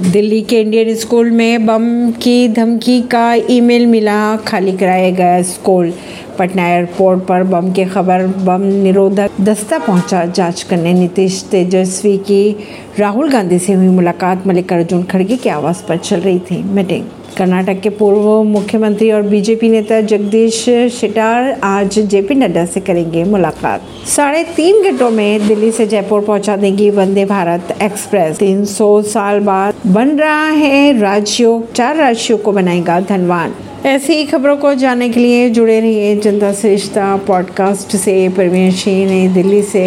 दिल्ली के Indian school में बम की धमकी का ईमेल मिला, खाली कराया गया स्कूल। पटना एयरपोर्ट पर बम की खबर, बम निरोधक दस्ता पहुँचा, जाँच करने नीतीश तेजस्वी की राहुल गांधी से हुई मुलाकात। मल्लिकार्जुन खड़गे के आवास पर चल रही थी मीटिंग। कर्नाटक के पूर्व मुख्यमंत्री और बीजेपी नेता जगदीश शेटार आज जेपी नड्डा से करेंगे मुलाकात। साढ़े तीन घंटों में दिल्ली से जयपुर पहुँचा देगी वंदे भारत एक्सप्रेस। 300 साल बाद बन रहा है राज्यों चार राज्यों को बनाएगा धनवान। ऐसी ही खबरों को जानने के लिए जुड़े रहिए जनता श्रेष्ठता पॉडकास्ट से। परवीन सिंह नई दिल्ली से